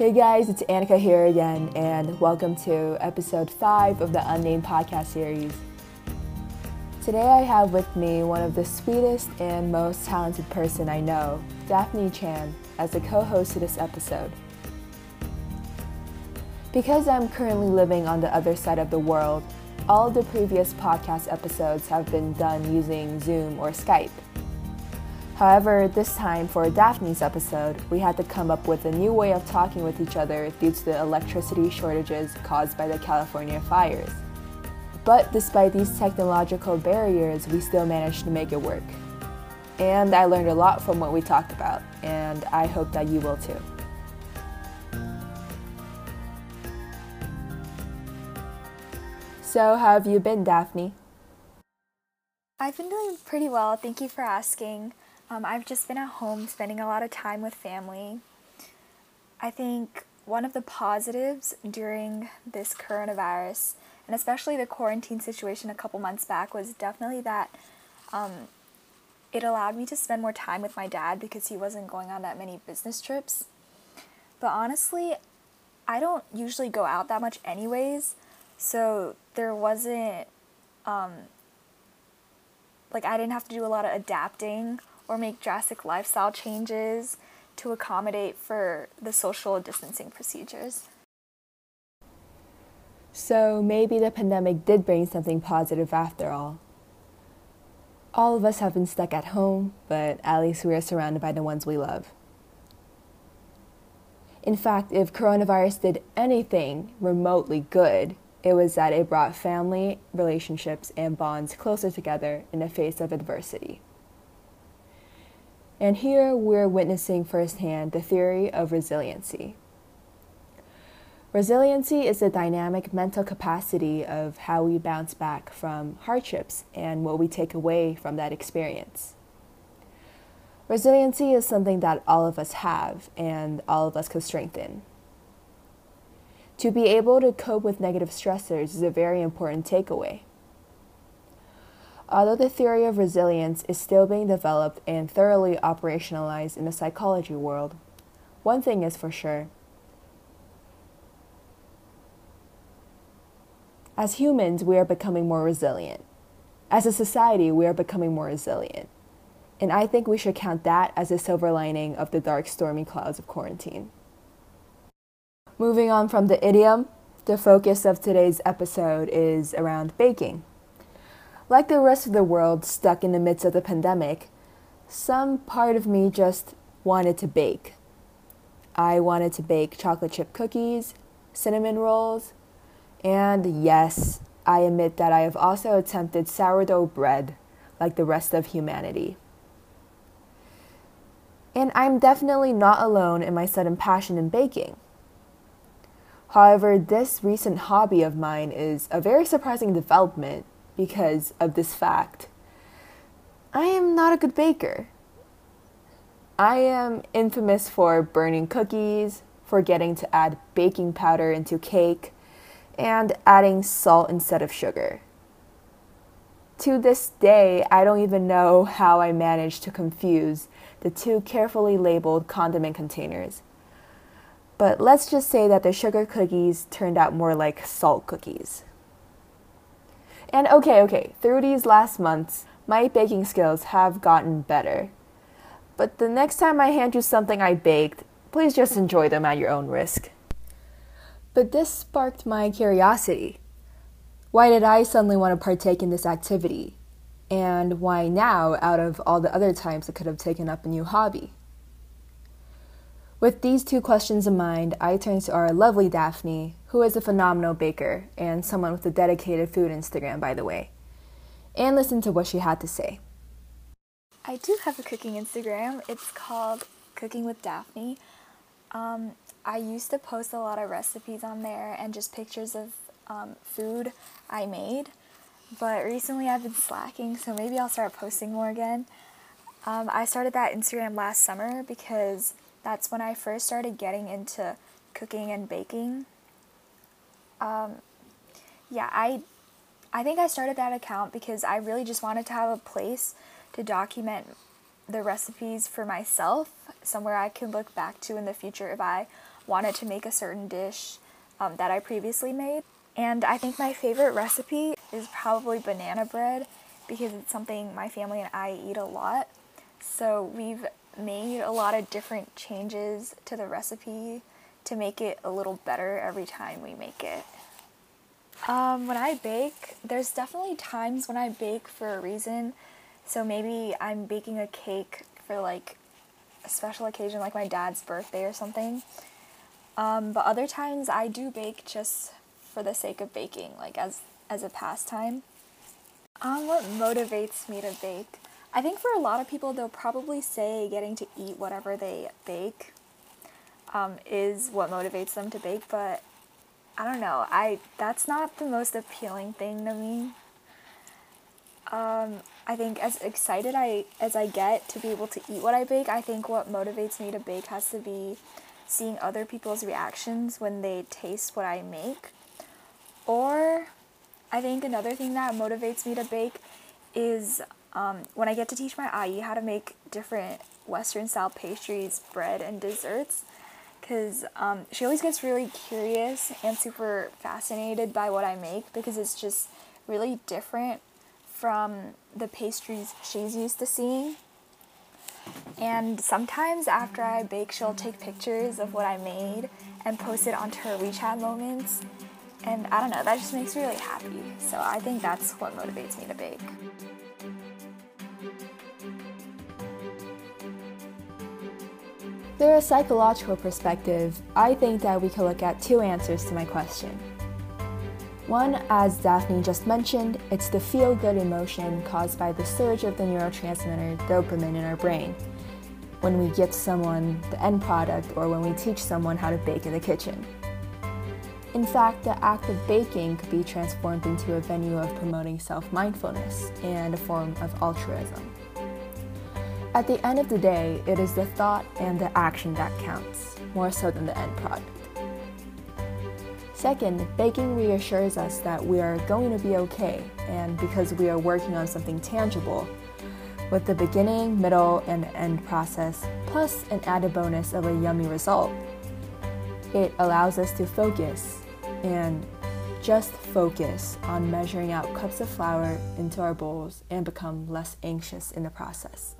Hey guys, it's Annika here again, and welcome to episode 5 of the Unnamed podcast series. Today I have with me one of the sweetest and most talented person I know, Daphne Chan, as the co-host of this episode. Because I'm currently living on the other side of the world, all of the previous podcast episodes have been done using Zoom or Skype. However, this time for Daphne's episode, we had to come up with a new way of talking with each other due to the electricity shortages caused by the California fires. But despite these technological barriers, we still managed to make it work. And I learned a lot from what we talked about, and I hope that you will too. So, how have you been, Daphne? I've been doing pretty well, thank you for asking. Um, I've just been at home spending a lot of time with family. I think one of the positives during this coronavirus, and especially the quarantine situation a couple months back, was definitely that um, it allowed me to spend more time with my dad because he wasn't going on that many business trips. But honestly, I don't usually go out that much, anyways, so there wasn't um, like I didn't have to do a lot of adapting or make drastic lifestyle changes to accommodate for the social distancing procedures. So maybe the pandemic did bring something positive after all. All of us have been stuck at home, but at least we are surrounded by the ones we love. In fact, if coronavirus did anything remotely good, it was that it brought family, relationships, and bonds closer together in the face of adversity. And here we're witnessing firsthand the theory of resiliency. Resiliency is the dynamic mental capacity of how we bounce back from hardships and what we take away from that experience. Resiliency is something that all of us have and all of us can strengthen. To be able to cope with negative stressors is a very important takeaway. Although the theory of resilience is still being developed and thoroughly operationalized in the psychology world, one thing is for sure. As humans, we are becoming more resilient. As a society, we are becoming more resilient. And I think we should count that as a silver lining of the dark, stormy clouds of quarantine. Moving on from the idiom, the focus of today's episode is around baking. Like the rest of the world stuck in the midst of the pandemic, some part of me just wanted to bake. I wanted to bake chocolate chip cookies, cinnamon rolls, and yes, I admit that I have also attempted sourdough bread like the rest of humanity. And I'm definitely not alone in my sudden passion in baking. However, this recent hobby of mine is a very surprising development because of this fact. I am not a good baker. I am infamous for burning cookies, forgetting to add baking powder into cake, and adding salt instead of sugar. To this day, I don't even know how I managed to confuse the two carefully labeled condiment containers. But let's just say that the sugar cookies turned out more like salt cookies. And okay, okay, through these last months, my baking skills have gotten better. But the next time I hand you something I baked, please just enjoy them at your own risk. But this sparked my curiosity. Why did I suddenly want to partake in this activity? And why now, out of all the other times I could have taken up a new hobby? With these two questions in mind, I turn to our lovely Daphne, who is a phenomenal baker and someone with a dedicated food Instagram, by the way, and listen to what she had to say. I do have a cooking Instagram. It's called Cooking with Daphne. Um, I used to post a lot of recipes on there and just pictures of um, food I made, but recently I've been slacking, so maybe I'll start posting more again. Um, I started that Instagram last summer because that's when I first started getting into cooking and baking. Um, yeah, I I think I started that account because I really just wanted to have a place to document the recipes for myself, somewhere I could look back to in the future if I wanted to make a certain dish um, that I previously made. And I think my favorite recipe is probably banana bread because it's something my family and I eat a lot. So we've made a lot of different changes to the recipe to make it a little better every time we make it. Um, when I bake, there's definitely times when I bake for a reason. So maybe I'm baking a cake for like a special occasion, like my dad's birthday or something. Um, but other times I do bake just for the sake of baking, like as as a pastime. Um, what motivates me to bake? I think for a lot of people, they'll probably say getting to eat whatever they bake um, is what motivates them to bake, but I don't know. I that's not the most appealing thing to me. Um, I think as excited I as I get to be able to eat what I bake, I think what motivates me to bake has to be seeing other people's reactions when they taste what I make. Or I think another thing that motivates me to bake is um, when I get to teach my ayi how to make different Western style pastries, bread, and desserts. Because um, she always gets really curious and super fascinated by what I make because it's just really different from the pastries she's used to seeing. And sometimes after I bake, she'll take pictures of what I made and post it onto her WeChat moments. And I don't know, that just makes me really happy. So I think that's what motivates me to bake. Through a psychological perspective, I think that we can look at two answers to my question. One, as Daphne just mentioned, it's the feel good emotion caused by the surge of the neurotransmitter dopamine in our brain when we give someone the end product or when we teach someone how to bake in the kitchen. In fact, the act of baking could be transformed into a venue of promoting self mindfulness and a form of altruism. At the end of the day, it is the thought and the action that counts, more so than the end product. Second, baking reassures us that we are going to be okay, and because we are working on something tangible, with the beginning, middle, and end process, plus an added bonus of a yummy result, it allows us to focus and just focus on measuring out cups of flour into our bowls and become less anxious in the process.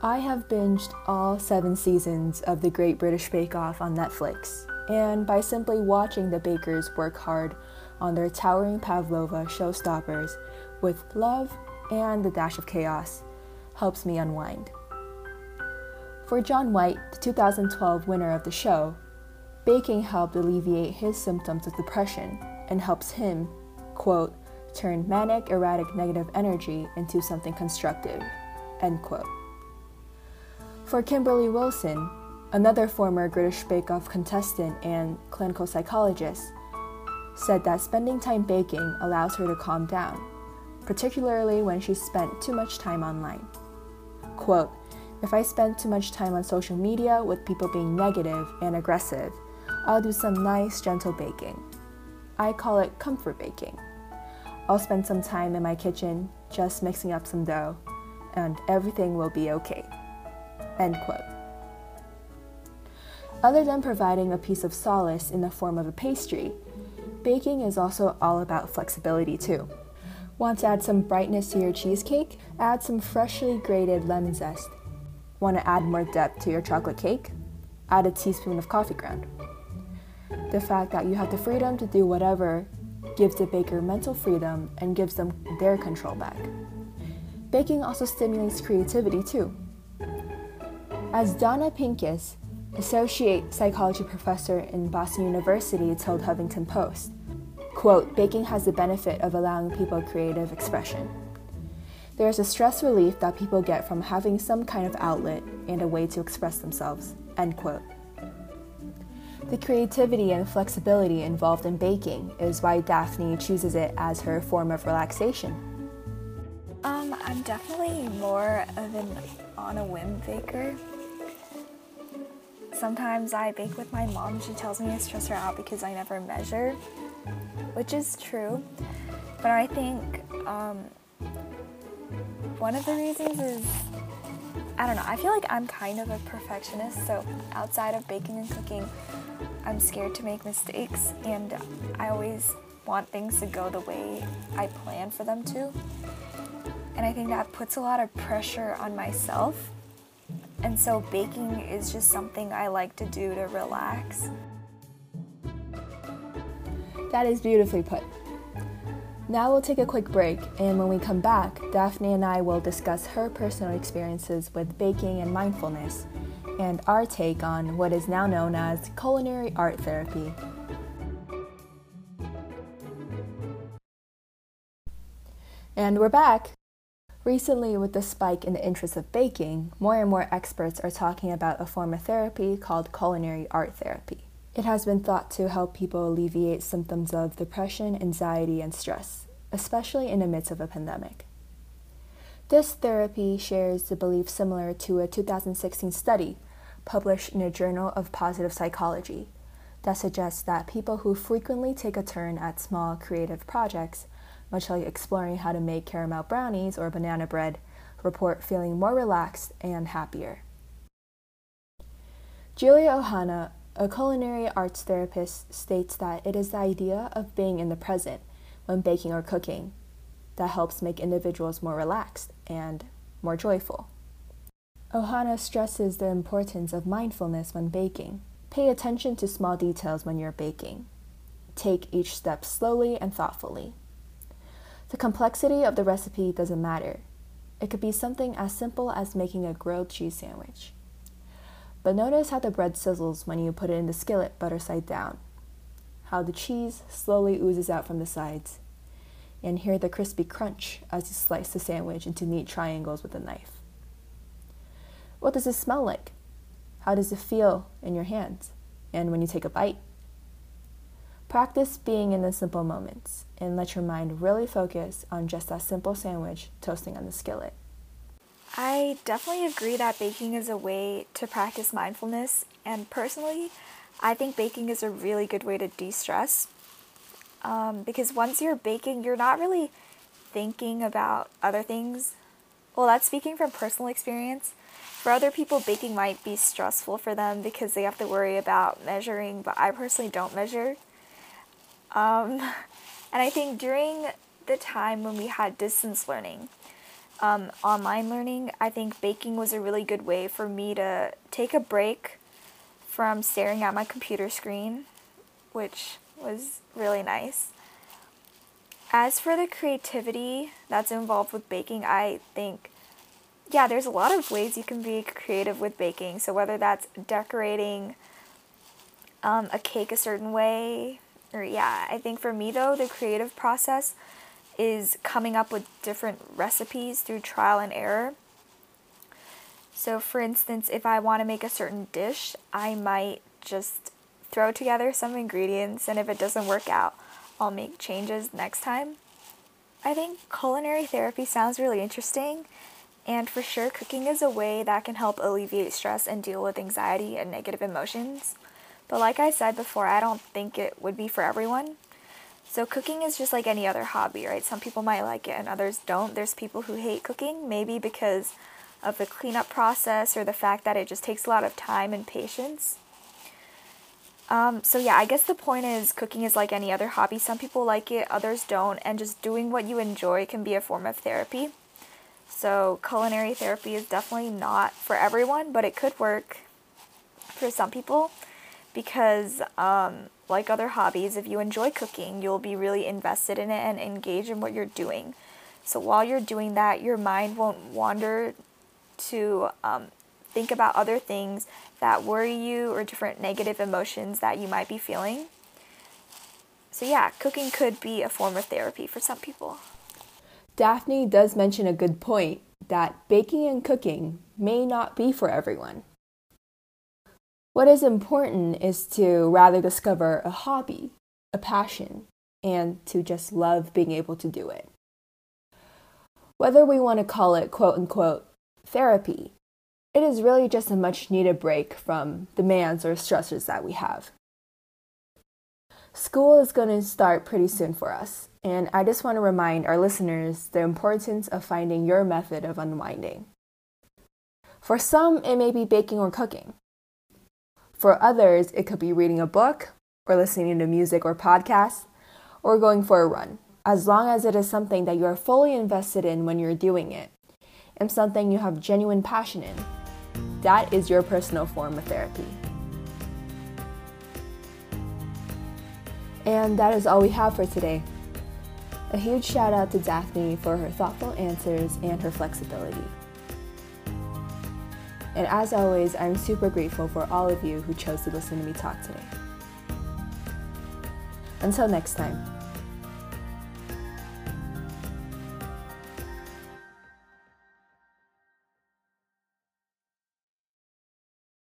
I have binged all seven seasons of The Great British Bake Off on Netflix, and by simply watching the bakers work hard on their towering pavlova showstoppers with love and the dash of chaos, helps me unwind. For John Whaite, the 2012 winner of the show, baking helped alleviate his symptoms of depression and helps him, quote, turn manic, erratic, negative energy into something constructive, end quote. For Kimberly Wilson, another former British Bake Off contestant and clinical psychologist, said that spending time baking allows her to calm down, particularly when she spent too much time online. Quote, if I spend too much time on social media with people being negative and aggressive, I'll do some nice, gentle baking. I call it comfort baking. I'll spend some time in my kitchen just mixing up some dough, and everything will be okay. End quote. Other than providing a piece of solace in the form of a pastry, baking is also all about flexibility too. Want to add some brightness to your cheesecake? Add some freshly grated lemon zest. Want to add more depth to your chocolate cake? Add a teaspoon of coffee ground. The fact that you have the freedom to do whatever gives the baker mental freedom and gives them their control back. Baking also stimulates creativity too. As Donna Pincus, associate psychology professor in Boston University, told Huffington Post, quote, baking has the benefit of allowing people creative expression. There is a stress relief that people get from having some kind of outlet and a way to express themselves, end quote. The creativity and flexibility involved in baking is why Daphne chooses it as her form of relaxation. Um, I'm definitely more of an on a whim baker. Sometimes I bake with my mom. She tells me I stress her out because I never measure, which is true. But I think um, one of the reasons is I don't know, I feel like I'm kind of a perfectionist, so outside of baking and cooking, I'm scared to make mistakes and I always want things to go the way I plan for them to. And I think that puts a lot of pressure on myself. And so baking is just something I like to do to relax. That is beautifully put. Now we'll take a quick break, and when we come back, Daphne and I will discuss her personal experiences with baking and mindfulness, and our take on what is now known as culinary art therapy. And we're back. Recently, with the spike in the interest of baking, more and more experts are talking about a form of therapy called culinary art therapy. It has been thought to help people alleviate symptoms of depression, anxiety, and stress, especially in the midst of a pandemic. This therapy shares the belief similar to a 2016 study published in the Journal of Positive Psychology that suggests that people who frequently take a turn at small creative projects, much like exploring how to make caramel brownies or banana bread, report feeling more relaxed and happier. Julia Ohana a culinary arts therapist states that it is the idea of being in the present when baking or cooking that helps make individuals more relaxed and more joyful. Ohana stresses the importance of mindfulness when baking. Pay attention to small details when you're baking. Take each step slowly and thoughtfully. The complexity of the recipe doesn't matter. It could be something as simple as making a grilled cheese sandwich. But notice how the bread sizzles when you put it in the skillet butter side down, how the cheese slowly oozes out from the sides, and hear the crispy crunch as you slice the sandwich into neat triangles with a knife. What does it smell like? How does it feel in your hands and when you take a bite? Practice being in the simple moments and let your mind really focus on just that simple sandwich toasting on the skillet. I definitely agree that baking is a way to practice mindfulness, and personally, I think baking is a really good way to de stress. Um, because once you're baking, you're not really thinking about other things. Well, that's speaking from personal experience. For other people, baking might be stressful for them because they have to worry about measuring, but I personally don't measure. Um, and I think during the time when we had distance learning, um, online learning, I think baking was a really good way for me to take a break from staring at my computer screen, which was really nice. As for the creativity that's involved with baking, I think, yeah, there's a lot of ways you can be creative with baking. So, whether that's decorating um, a cake a certain way, or yeah, I think for me though, the creative process is coming up with different recipes through trial and error. So, for instance, if I want to make a certain dish, I might just throw together some ingredients, and if it doesn't work out, I'll make changes next time. I think culinary therapy sounds really interesting, and for sure, cooking is a way that can help alleviate stress and deal with anxiety and negative emotions. But, like I said before, I don't think it would be for everyone. So, cooking is just like any other hobby, right? Some people might like it and others don't. There's people who hate cooking, maybe because of the cleanup process or the fact that it just takes a lot of time and patience. Um, so, yeah, I guess the point is cooking is like any other hobby. Some people like it, others don't, and just doing what you enjoy can be a form of therapy. So, culinary therapy is definitely not for everyone, but it could work for some people because um, like other hobbies, if you enjoy cooking, you'll be really invested in it and engage in what you're doing. So while you're doing that, your mind won't wander to um, think about other things that worry you or different negative emotions that you might be feeling. So, yeah, cooking could be a form of therapy for some people. Daphne does mention a good point that baking and cooking may not be for everyone. What is important is to rather discover a hobby, a passion, and to just love being able to do it. Whether we want to call it quote unquote therapy, it is really just a much needed break from demands or stressors that we have. School is going to start pretty soon for us, and I just want to remind our listeners the importance of finding your method of unwinding. For some, it may be baking or cooking. For others, it could be reading a book, or listening to music or podcasts, or going for a run, as long as it is something that you are fully invested in when you're doing it, and something you have genuine passion in. That is your personal form of therapy. And that is all we have for today. A huge shout out to Daphne for her thoughtful answers and her flexibility. And as always, I'm super grateful for all of you who chose to listen to me talk today. Until next time.